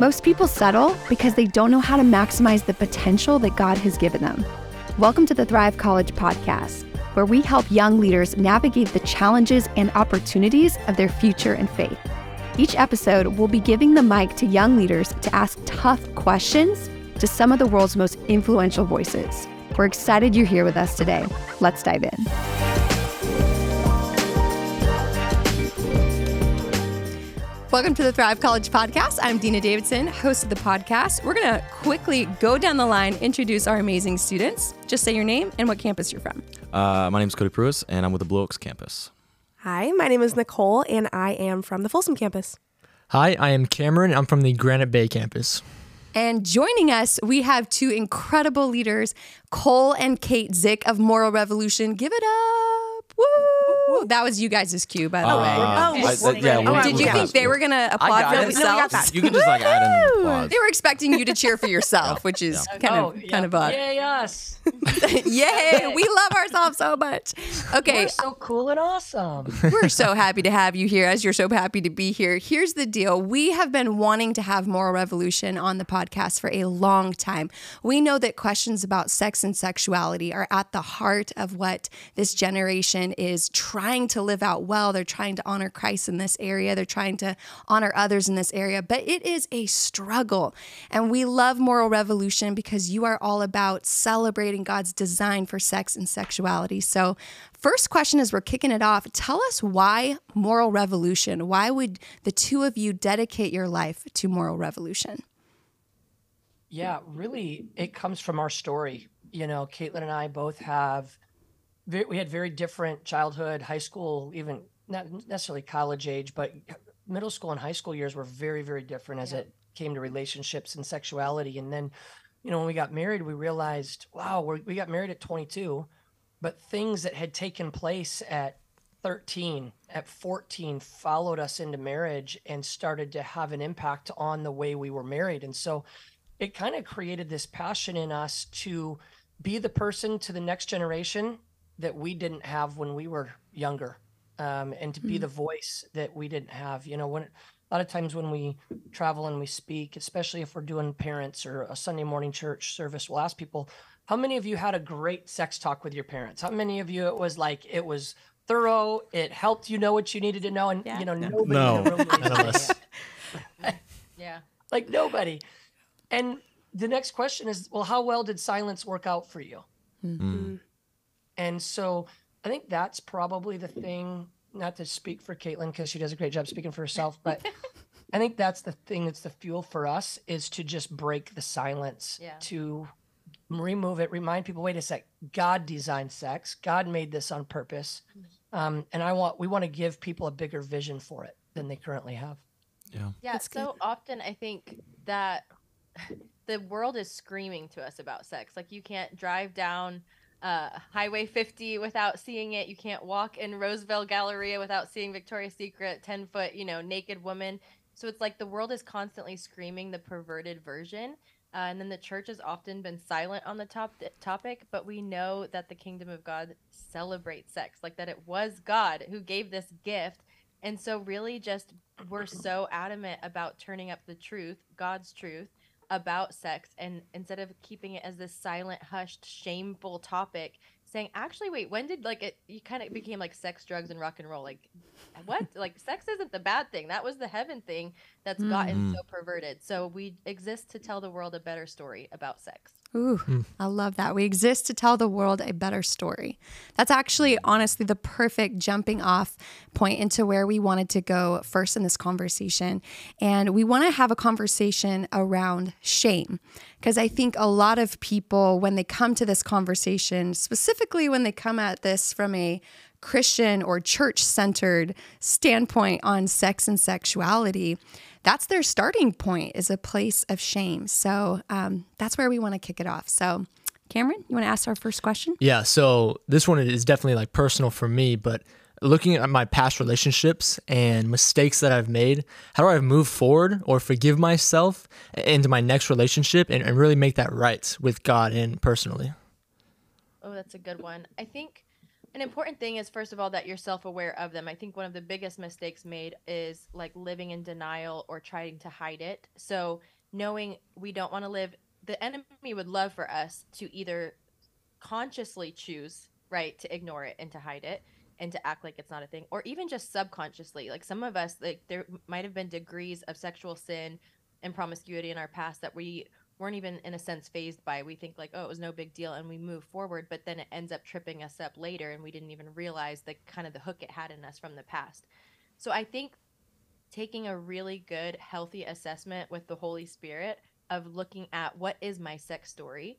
Most people settle because they don't know how to maximize the potential that God has given them. Welcome to the Thrive College podcast, where we help young leaders navigate the challenges and opportunities of their future and faith. Each episode, we'll be giving the mic to young leaders to ask tough questions to some of the world's most influential voices. We're excited you're here with us today. Let's dive in. Welcome to the Thrive College podcast. I'm Dina Davidson, host of the podcast. We're going to quickly go down the line, introduce our amazing students. Just say your name and what campus you're from. Uh, my name is Cody Pruis, and I'm with the Blue Oaks campus. Hi, my name is Nicole, and I am from the Folsom campus. Hi, I am Cameron. I'm from the Granite Bay campus. And joining us, we have two incredible leaders, Cole and Kate Zick of Moral Revolution. Give it up. Woo! That was you guys' cue, by the Uh, way. Oh, I- yeah, Oh, Did you think they were going to applaud for it. No, themselves? You can just like add in applause. They were expecting you to cheer for yourself, which is kind of kind of odd. Yay us! Yay! We love ourselves so much. Okay, We're so cool and awesome. we're so happy to have you here, as you're so happy to be here. Here's the deal: we have been wanting to have Moral Revolution on the podcast for a long time. We know that questions about sex and sexuality are at the heart of what this generation is trying to live out well. They're trying to honor Christ in this area. They're trying to honor others in this area, but it is a struggle. And we love Moral Revolution because you are all about celebrating God's design for sex and sexuality. So, first question as we're kicking it off, tell us why Moral Revolution? Why would the two of you dedicate your life to Moral Revolution? yeah, really, it comes from our story. You know, Caitlin and I both have, ve- we had very different childhood, high school, even not necessarily college age, but middle school and high school years were very, very different as it came to relationships and sexuality. And then, you know, when we got married, we realized, wow, we got married at 22, but things that had taken place at 13 at 14 followed us into marriage and started to have an impact on the way we were married and so it kind of created this passion in us to be the person to the next generation that we didn't have when we were younger um, and to be mm. the voice that we didn't have you know when a lot of times when we travel and we speak especially if we're doing parents or a sunday morning church service we'll ask people how many of you had a great sex talk with your parents? How many of you it was like it was thorough it helped you know what you needed to know and you know nobody No, in the room raised none of their us. hand. Yeah. like nobody. And the next question is well how well did silence work out for you hmm. Hmm. And so i think that's probably the thing not to speak for caitlin because she does a great job speaking for herself but i think that's the thing that's the fuel for us is to just break the silence Yeah. to remove it remind people wait a sec god designed sex god made this on purpose um, and i want we want to give people a bigger vision for it than they currently have Yeah. Yeah. so often I think that the world is screaming to us about sex. Like you can't drive down uh, Highway 50 without seeing it. You can't walk in Roseville Galleria without seeing Victoria's Secret 10 foot, you know, naked woman. So it's like the world is constantly screaming the perverted version. Uh, and then the church has often been silent on the top topic, but we know that the kingdom of God celebrates sex, like that it was God who gave this gift. And so, really, just we're so adamant about turning up the truth, God's truth, about sex. And instead of keeping it as this silent, hushed, shameful topic, saying, actually, wait, when did like it, you kind of became like sex, drugs, and rock and roll? Like, what? like, sex isn't the bad thing. That was the heaven thing that's gotten mm. so perverted. So, we exist to tell the world a better story about sex. Ooh, mm. I love that. We exist to tell the world a better story. That's actually, honestly, the perfect jumping off point into where we wanted to go first in this conversation. And we want to have a conversation around shame. Because I think a lot of people, when they come to this conversation, specifically when they come at this from a Christian or church centered standpoint on sex and sexuality, that's their starting point is a place of shame. So um, that's where we want to kick it off. So, Cameron, you want to ask our first question? Yeah, so this one is definitely like personal for me, but looking at my past relationships and mistakes that I've made, how do I move forward or forgive myself into my next relationship and, and really make that right with God and personally? Oh, that's a good one. I think An important thing is first of all that you're self-aware of them. I think one of the biggest mistakes made is like living in denial or trying to hide it. So knowing we don't want to live the enemy would love for us to either consciously choose, right, to ignore it and to hide it and to act like it's not a thing or even just subconsciously. Like some of us like there might have been degrees of sexual sin and promiscuity in our past that we weren't even in a sense phased by. We think like, oh, it was no big deal, and we move forward, but then it ends up tripping us up later, and we didn't even realize the kind of the hook it had in us from the past. So I think taking a really good, healthy assessment with the Holy Spirit of looking at what is my sex story.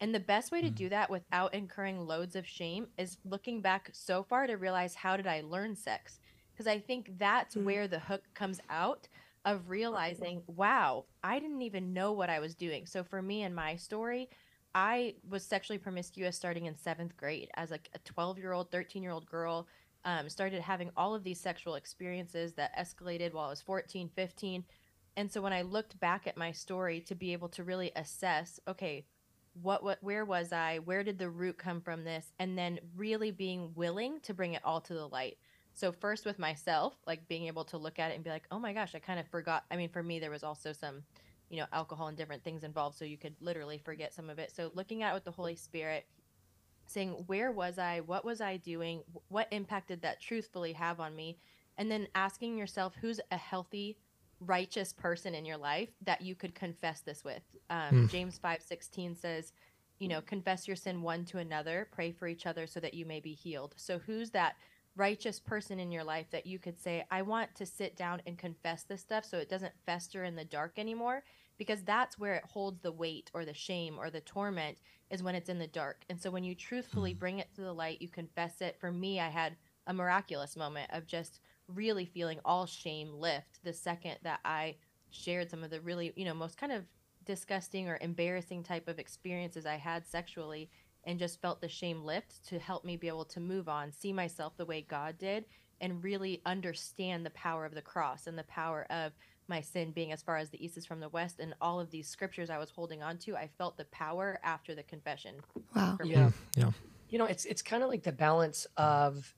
And the best way to mm-hmm. do that without incurring loads of shame is looking back so far to realize how did I learn sex? Because I think that's mm-hmm. where the hook comes out of realizing, wow, I didn't even know what I was doing. So for me and my story, I was sexually promiscuous starting in seventh grade as like a 12 year old, 13 year old girl. Um, started having all of these sexual experiences that escalated while I was 14, 15. And so when I looked back at my story to be able to really assess, okay, what what where was I? Where did the root come from this? And then really being willing to bring it all to the light. So first with myself, like being able to look at it and be like, "Oh my gosh, I kind of forgot." I mean, for me there was also some, you know, alcohol and different things involved, so you could literally forget some of it. So looking at it with the Holy Spirit, saying, "Where was I? What was I doing? What impact did that truthfully have on me?" And then asking yourself, "Who's a healthy righteous person in your life that you could confess this with. Um, James five sixteen says, you know, confess your sin one to another, pray for each other so that you may be healed. So who's that righteous person in your life that you could say, I want to sit down and confess this stuff so it doesn't fester in the dark anymore? Because that's where it holds the weight or the shame or the torment is when it's in the dark. And so when you truthfully hmm. bring it to the light, you confess it. For me, I had a miraculous moment of just really feeling all shame lift the second that I shared some of the really, you know, most kind of disgusting or embarrassing type of experiences I had sexually and just felt the shame lift to help me be able to move on, see myself the way God did, and really understand the power of the cross and the power of my sin being as far as the east is from the west and all of these scriptures I was holding on to. I felt the power after the confession. Wow. Yeah. Yeah. You know, it's it's kind of like the balance of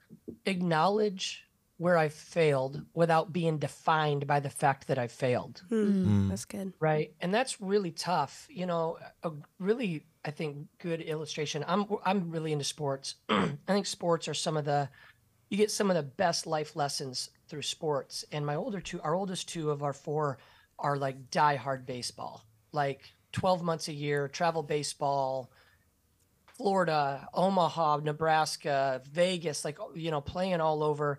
acknowledge where I failed without being defined by the fact that I failed. Hmm, Mm. That's good. right and that's really tough you know a really i think good illustration. I'm i'm really into sports. I think sports are some of the you get some of the best life lessons through sports. And my older two our oldest two of our four are like diehard baseball. Like 12 months a year travel baseball florida omaha nebraska vegas like you know playing all over.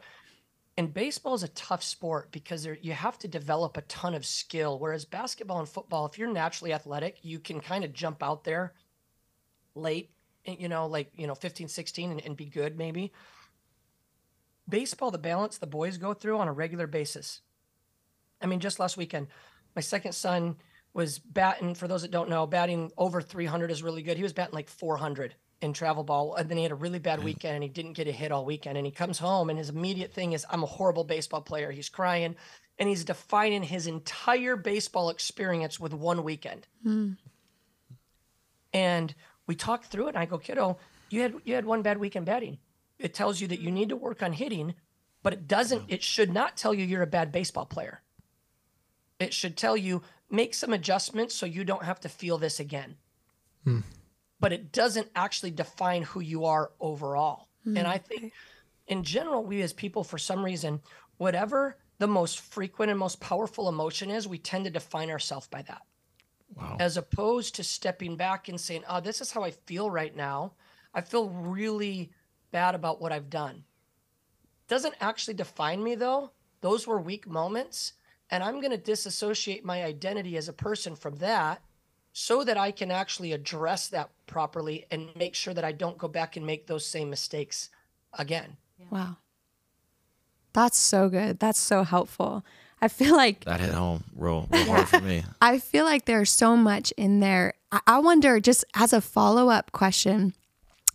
And baseball is a tough sport because there, you have to develop a ton of skill. Whereas basketball and football if you're naturally athletic you can kind of jump out there late eh, you know like you know 15 16 and, and be good maybe. Baseball the balance the boys go through on a regular basis. I mean just last weekend my second son was batting for those that don't know batting over 300 is really good. He was batting like 400 in travel ball and then he had a really bad weekend and he didn't get a hit all weekend and he comes home and his immediate thing is i'm a horrible baseball player. He's crying and he's defining his entire baseball experience with one weekend. Hmm. And we talked through it and i go kiddo you had you had one bad week in batting. It tells you that you need to work on hitting but it doesn't it should not tell you you're a bad baseball player. It should tell you make some adjustments so you don't have to feel this again. Hmm. But it doesn't actually define who you are overall. Hmm. and I think in general, we as people, for some reason, whatever the most frequent and most powerful emotion is, we tend to define ourselves by that. Wow. As opposed to stepping back and saying, oh, this is how I feel right now. I feel really bad about what I've done. Doesn't actually define me though. Those were weak moments. And I'm going to disassociate my identity as a person from that so that I can actually address that properly and make sure that I don't go back and make those same mistakes again. Wow. That's so good. That's so helpful. I feel like That hit home real, real hard for me. I feel like there's so much in there. I, I wonder, just as a follow up question,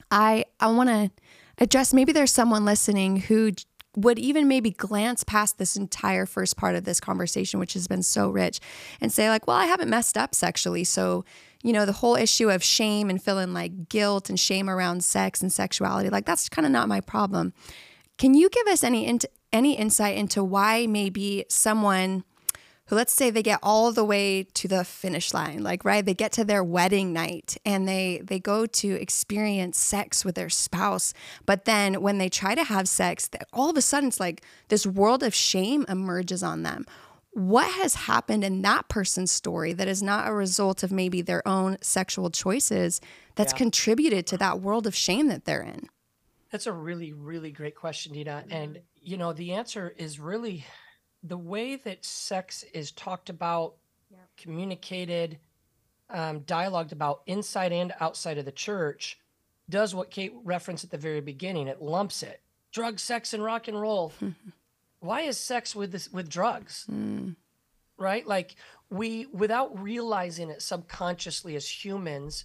I I want to address maybe there's someone listening who would even maybe glance past this entire first part of this conversation, which has been so rich, and say, like, well, I haven't messed up sexually. So, you know, the whole issue of shame and feeling like guilt and shame around sex and sexuality, like, that's kind of not my problem. Can you give us any, int- any insight into why maybe someone who let's say they get all the way to the finish line like right they get to their wedding night and they they go to experience sex with their spouse but then when they try to have sex all of a sudden it's like this world of shame emerges on them what has happened in that person's story that is not a result of maybe their own sexual choices that's Yeah. contributed to that world of shame that they're in That's a really, really great question, Dina. And, you know, the answer is really the way that sex is talked about, communicated, um, dialogued about inside and outside of the church does what Kate referenced at the very beginning. It lumps it drug, sex, and rock and roll. Why is sex with this, with drugs? Right? Like we, without realizing it subconsciously as humans,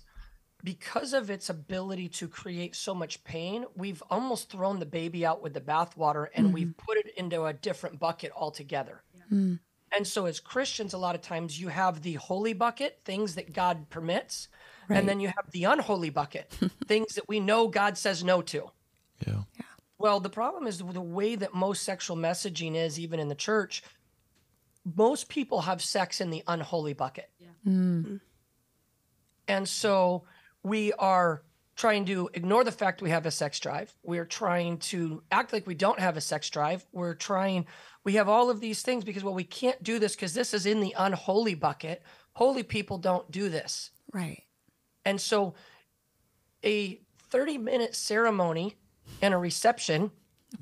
because of its ability to create so much pain, we've almost thrown the baby out with the bathwater and we've mm-hmm. put it into a different bucket altogether. Hmm. And so, as Christians, a lot of times you have the holy bucket, things that God permits, and then you have the unholy bucket, things that we know God says no to. Yeah. Well, the problem is the way that most sexual messaging is, even in the church, most people have sex in the unholy bucket. Yeah. And so we are trying to ignore the fact we have a sex drive. We're trying to act like we don't have a sex drive. We're trying, we have all of these things because, well, we can't do this because this is in the unholy bucket. Holy people don't do this. right And so a 30 minute ceremony and a reception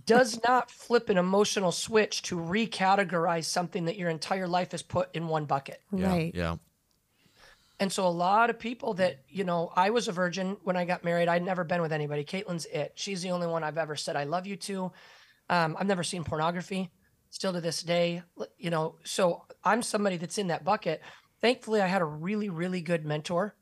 does not flip an emotional switch to recategorize something that your entire life is put in one bucket. Yeah. right Yeah. And so a lot of people that, you know, I was a virgin when I got married. I'd never been with anybody. Caitlin's it. She's the only one I've ever said I love you to. Um, I've never seen pornography still to this day, you know, so I'm somebody that's in that bucket. Thankfully, I had a really, really good mentor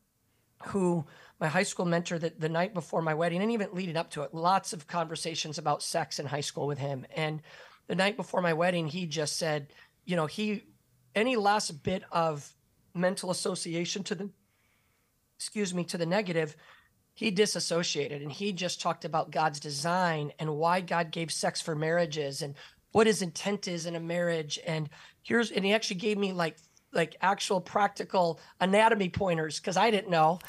who my high school mentor that the night before my wedding and even leading up to it, lots of conversations about sex in high school with him. And the night before my wedding, he just said, you know, he any last bit of mental association to the excuse me to the negative he disassociated. And he just talked about god's design and why god gave sex for marriages and what his intent is in a marriage. And here's and he actually gave me like like actual practical anatomy pointers because i didn't know.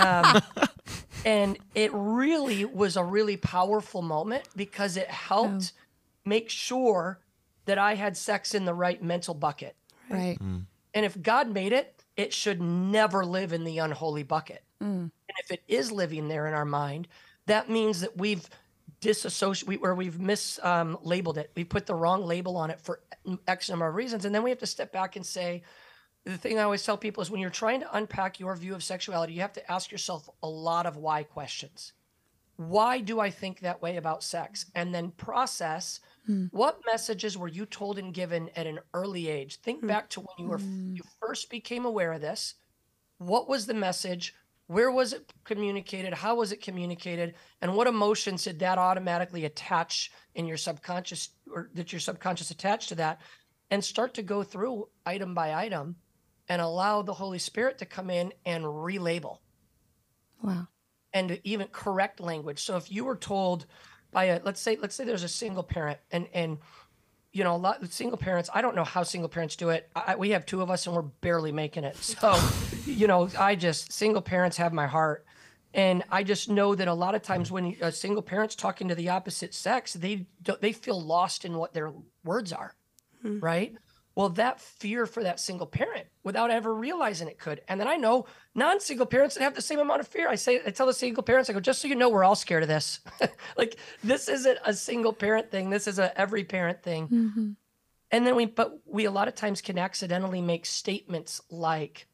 Um, and it really was a really powerful moment because it helped make sure that i had sex in the right mental bucket. Right and if God made it, it should never live in the unholy bucket. And if it is living there in our mind, that means that we've disassociated, we, or we've mislabeled um, it. We put the wrong label on it for X number of reasons. And then we have to step back and say, the thing I always tell people is when you're trying to unpack your view of sexuality, you have to ask yourself a lot of why questions. Why do I think that way about sex? And then process Hmm. what messages were you told and given at an early age? Think hmm. back to when you were hmm. you first became aware of this. What was the message? Where was it communicated? How was it communicated? And what emotions did that automatically attach in your subconscious or that your subconscious attached to that? And start to go through item by item and allow the Holy Spirit to come in and relabel wow and even correct language. So if you were told by a let's say let's say there's a single parent and and you know a lot of single parents I don't know how single parents do it. I, we have two of us and we're barely making it. So you know I just single parents have my heart. And I just know that a lot of times when a single parent's talking to the opposite sex, they don't, they feel lost in what their words are, hmm. right? Well, that fear for that single parent without ever realizing it could. And then I know non-single parents that have the same amount of fear. I say, I tell the single parents, I go, just so you know, we're all scared of this. like this isn't a single parent thing. This is a every parent thing. Mm-hmm. And then we, but we a lot of times can accidentally make statements like,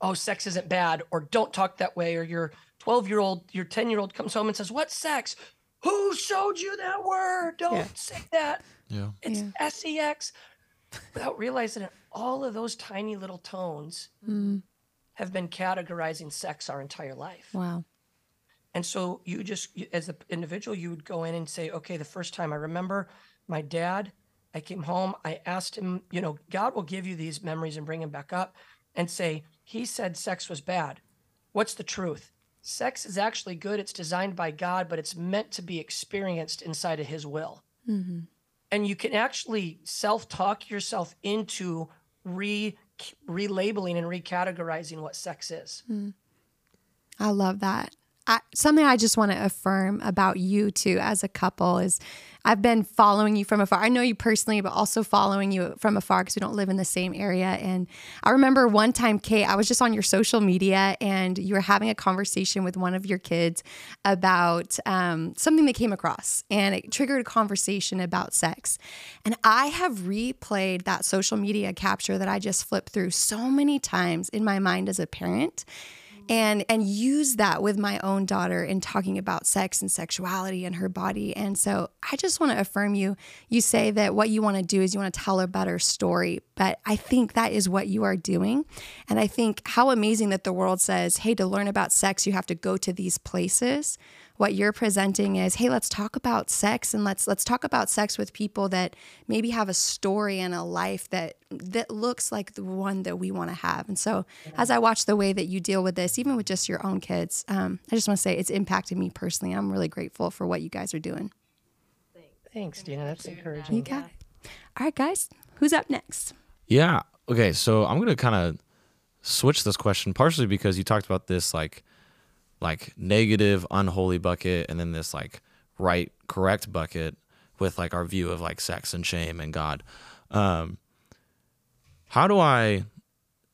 oh, sex isn't bad, or don't talk that way, or your 12 year old, your 10 year old comes home and says, What's sex? Who showed you that word? Don't say that. Yeah. It's sex without realizing it. All of those tiny little tones mm. have been categorizing sex our entire life. wow And so you just, as an individual, you would go in and say, okay, the first time I remember my dad, I came home, I asked him, you know, God will give you these memories and bring them back up and say, he said sex was bad. What's the truth? Sex is actually good. It's designed by God, but it's meant to be experienced inside of his will. Mm-hmm. And you can actually self talk yourself into re relabeling and recategorizing what sex is. Hmm. I love that. I, something I just want to affirm about you two as a couple is I've been following you from afar. I know you personally, but also following you from afar because we don't live in the same area. And I remember one time, Kate, I was just on your social media and you were having a conversation with one of your kids about um, something they came across, and it triggered a conversation about sex. And I have replayed that social media capture that I just flipped through so many times in my mind as a parent and and use that with my own daughter in talking about sex and sexuality and her body. And so i just want to affirm you. You say that what you want to do is you want to tell a better story but i think that is what you are doing. And i think how amazing that the world says hey to learn about sex you have to go to these places what you're presenting is hey let's talk about sex and let's let's talk about sex with people that maybe have a story and a life that that looks like the one that we want to have and so as i watch the way that you deal with this even with just your own kids um, i just want to say it's impacted me personally i'm really grateful for what you guys are doing Thanks, Dina. That's encouraging. you got it all right guys who's up next Yeah. Okay. So I'm gonna kind of switch this question partially because you talked about this like like negative unholy bucket and then this like right correct bucket with like our view of like sex and shame and God. Um, how do I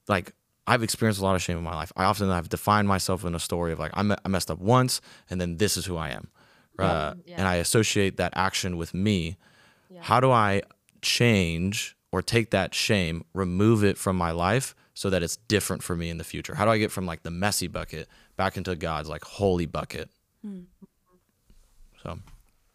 like I've experienced a lot of shame in my life. I often have defined myself in a story of like I, me- I messed up once and then this is who I am. Uh, Yeah. And I associate that action with me. Yeah. How do I change or take that shame, remove it from my life so that it's different for me in the future? How do I get from like the messy bucket back into God's like holy bucket? Hmm. So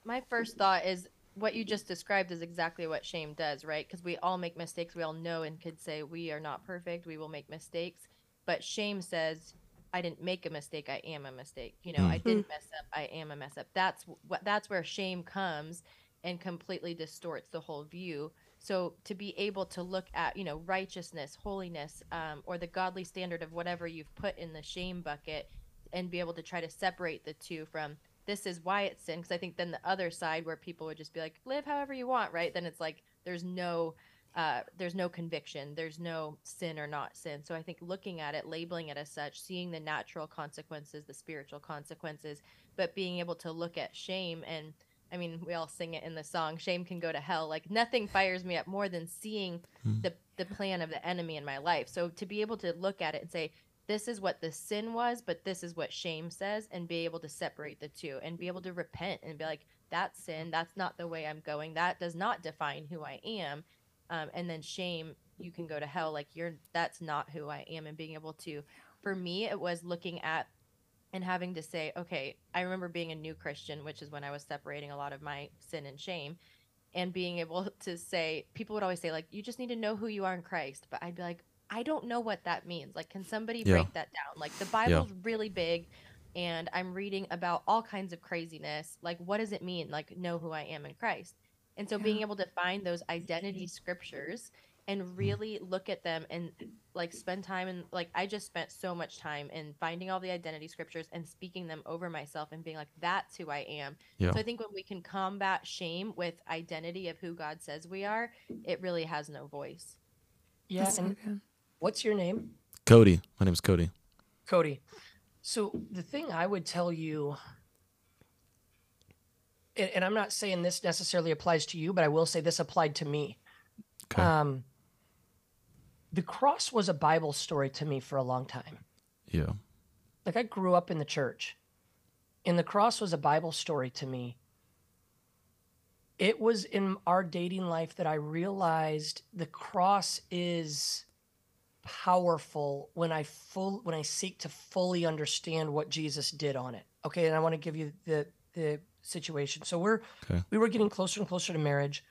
my first thought is what you just described is exactly what shame does, right? Because we all make mistakes. We all know and could say we are not perfect. We will make mistakes. But shame says, I didn't make a mistake. I am a mistake. You know, I mm-hmm. didn't mess up. I am a mess up. That's what that's where shame comes and completely distorts the whole view. So to be able to look at, you know, righteousness, holiness, um, or the godly standard of whatever you've put in the shame bucket and be able to try to separate the two from this is why it's sin because i think then the other side where people would just be like live however you want right? Then it's like there's no uh, there's no conviction there's no sin or not sin. So i think looking at it labeling it as such seeing the natural consequences the spiritual consequences but being able to look at shame and i mean we all sing it in the song shame can go to hell like nothing fires me up more than seeing the the plan of the enemy in my life so to be able to look at it and say this is what the sin was, but this is what shame says, and be able to separate the two and be able to repent and be like, that's sin. That's not the way I'm going. That does not define who I am. Um, and then shame, you can go to hell. Like you're, that's not who I am. And being able to, for me, it was looking at and having to say, okay, I remember being a new Christian, which is when I was separating a lot of my sin and shame. And being able to say, people would always say, like, you just need to know who you are in Christ. But I'd be like, I don't know what that means. Like, can somebody Yeah. break that down? Like, the Bible's really big, and I'm reading about all kinds of craziness. Like, what does it mean? Like, know who I am in Christ. And so, being able to find those identity scriptures and really look at them and like spend time and like I just spent so much time in finding all the identity scriptures and speaking them over myself and being like, that's who I am. Yeah. So I think when we can combat shame with identity of who God says we are, it really has no voice. Yeah. And what's your name? Cody, my name's Cody. Cody. So the thing I would tell you, and, and I'm not saying this necessarily applies to you, but I will say this applied to me. Okay. Um, the cross was a Bible story to me for a long time. yeah. Like I grew up in the church, and the cross was a Bible story to me. It was in our dating life that I realized the cross is powerful when I full when I seek to fully understand what Jesus did on it. Okay, and I want to give you the the situation. So we're Okay. we were getting closer and closer to marriage,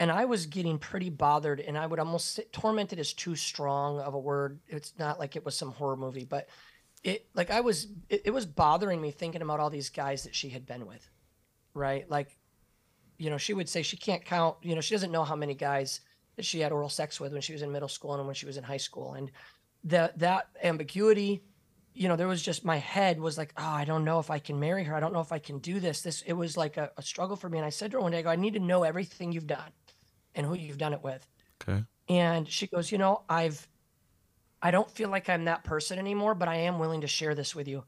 and I was getting pretty bothered, and I would almost say, tormented is too strong of a word. It's not like it was some horror movie, but it like I was it, it was bothering me thinking about all these guys that she had been with, right? Like, you know, she would say she can't count. You know, she doesn't know how many guys that she had oral sex with when she was in middle school and when she was in high school, and that that ambiguity. You know, there was just my head was like, oh, I don't know if I can marry her. I don't know if I can do this. This it was like a, a struggle for me. And I said to her one day, I go, I need to know everything you've done and who you've done it with. Okay. And she goes, you know, I've I don't feel like I'm that person anymore, but I am willing to share this with you.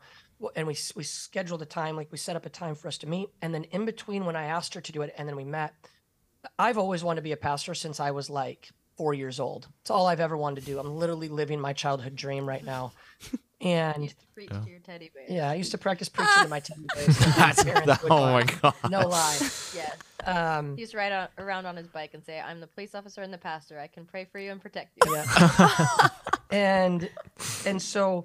And we we scheduled a time, like we set up a time for us to meet. And then in between when I asked her to do it and then we met, I've always wanted to be a pastor since I was like four years old. It's all I've ever wanted to do. I'm literally living my childhood dream right now. And used to to your teddy bear. yeah, I used to practice preaching to my teddy bears. That's Parents that, would oh my god. No lie. Yes. Um, He used to ride on, around on his bike and say, "I'm the police officer and the pastor. I can pray for you and protect you." Yeah. and and so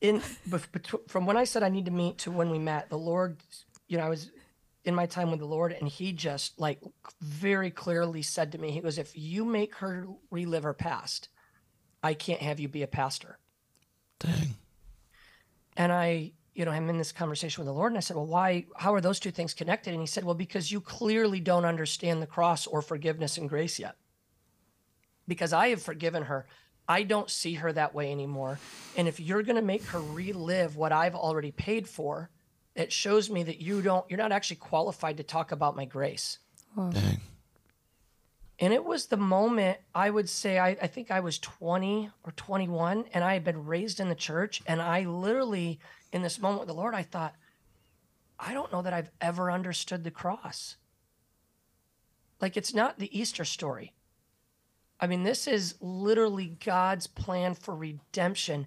in bef- from when I said I need to meet to when we met, the Lord, you know, I was in my time with the Lord, and He just like very clearly said to me, He goes, "If you make her relive her past, I can't have you be a pastor." Dang. And I, you know, I'm in this conversation with the Lord, and I said, Well, why, how are those two things connected? And he said, Well, because you clearly don't understand the cross or forgiveness and grace yet. Because I have forgiven her. I don't see her that way anymore. And if you're going to make her relive what I've already paid for, it shows me that you don't, you're not actually qualified to talk about my grace. Dang. And it was the moment I would say, I, I think I was 20 or 21, and I had been raised in the church. And I literally, in this moment with the Lord, I thought, I don't know that I've ever understood the cross. Like, it's not the Easter story. I mean, this is literally God's plan for redemption.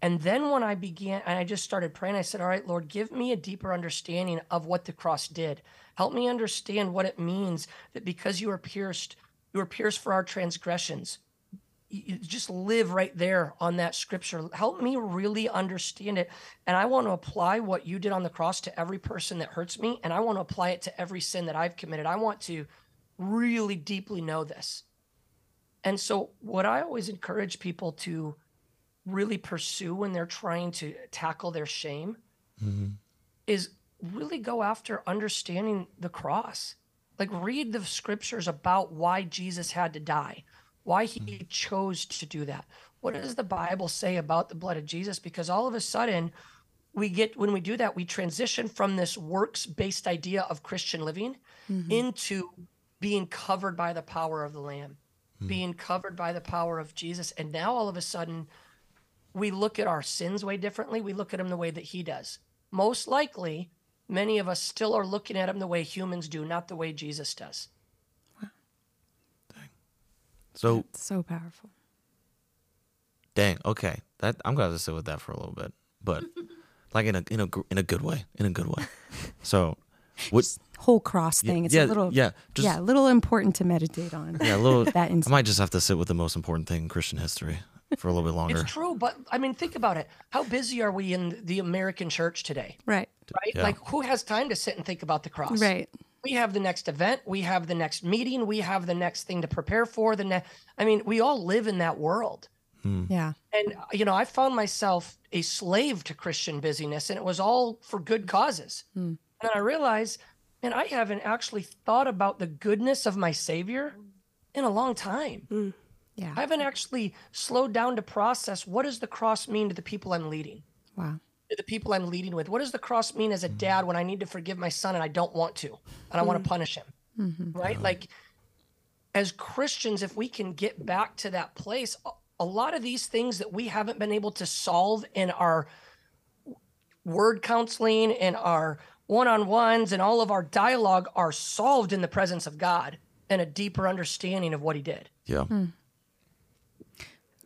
And then when I began, and I just started praying, I said, All right, Lord, give me a deeper understanding of what the cross did. Help me understand what it means that because you were pierced, you were pierced for our transgressions. You you just live right there on that scripture. Help me really understand it. And I want to apply what you did on the cross to every person that hurts me. And I want to apply it to every sin that I've committed. I want to really deeply know this. And so, what I always encourage people to really pursue when they're trying to tackle their shame mm-hmm. is really go after understanding the cross. Like, read the scriptures about why Jesus had to die, why he mm-hmm. chose to do that. What does the Bible say about the blood of Jesus? Because all of a sudden, we get when we do that, we transition from this works based idea of Christian living mm-hmm. into being covered by the power of the Lamb, mm-hmm. being covered by the power of Jesus. And now all of a sudden, we look at our sins way differently. We look at them the way that He does. Most likely, many of us still are looking at them the way humans do, not the way Jesus does. Wow. Dang. So So powerful. dang. Okay. That I'm gonna have to sit with that for a little bit, but like in a in a in a good way. In a good way. So, what? Whole cross Yeah, thing. It's yeah, a little yeah, just- yeah, a little important to meditate on. Yeah, a little. That I might just have to sit with the most important thing in Christian history for a little bit longer. It's true, but I mean, think about it. How busy are we in the American church today? Right. Right? Yeah. Like, who has time to sit and think about the cross? Right. We have the next event. We have the next meeting. We have the next thing to prepare for. The next. I mean, we all live in that world. Hmm. Yeah. And, you know, I found myself a slave to Christian busyness, and it was all for good causes. Hmm. And then I realized, man, I haven't actually thought about the goodness of my Savior in a long time. Hmm. Yeah. I haven't actually slowed down to process what does the cross mean to the people I'm leading, Wow. to the people I'm leading with? What does the cross mean as a mm-hmm. dad when I need to forgive my son and I don't want to, and I want to mm-hmm. punish him? Mm-hmm. Right? Like, as Christians, if we can get back to that place, a- a lot of these things that we haven't been able to solve in our word counseling and our one on ones and all of our dialogue are solved in the presence of God and a deeper understanding of what He did. Yeah. Hmm.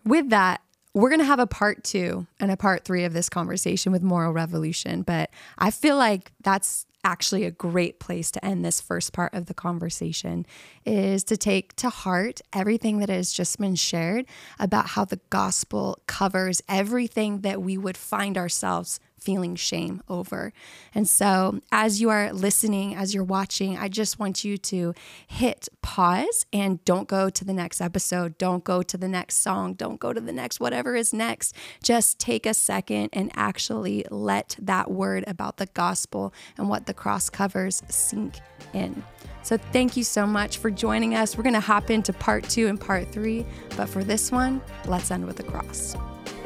With that, we're going to have a part two and a part three of this conversation with moral revolution. But I feel like that's actually a great place to end this first part of the conversation is to take to heart everything that has just been shared about how the gospel covers everything that we would find ourselves feeling shame over. And so, as you are listening, as you're watching, I just want you to hit pause and don't go to the next episode. Don't go to the next song. Don't go to the next whatever is next. Just take a second and actually let that word about the gospel and what the cross covers sink in. So, thank you so much for joining us. We're going to hop into part two and part three, but for this one, let's end with the cross.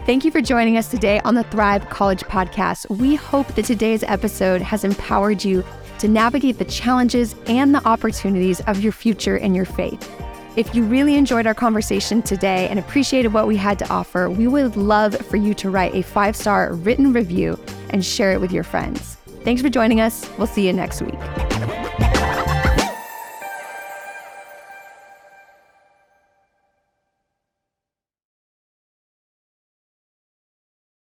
Thank you for joining us today on the Thrive College podcast. We hope that today's episode has empowered you to navigate the challenges and the opportunities of your future and your faith. If you really enjoyed our conversation today and appreciated what we had to offer, we would love for you to write a five star written review and share it with your friends. Thanks for joining us. We'll see you next week.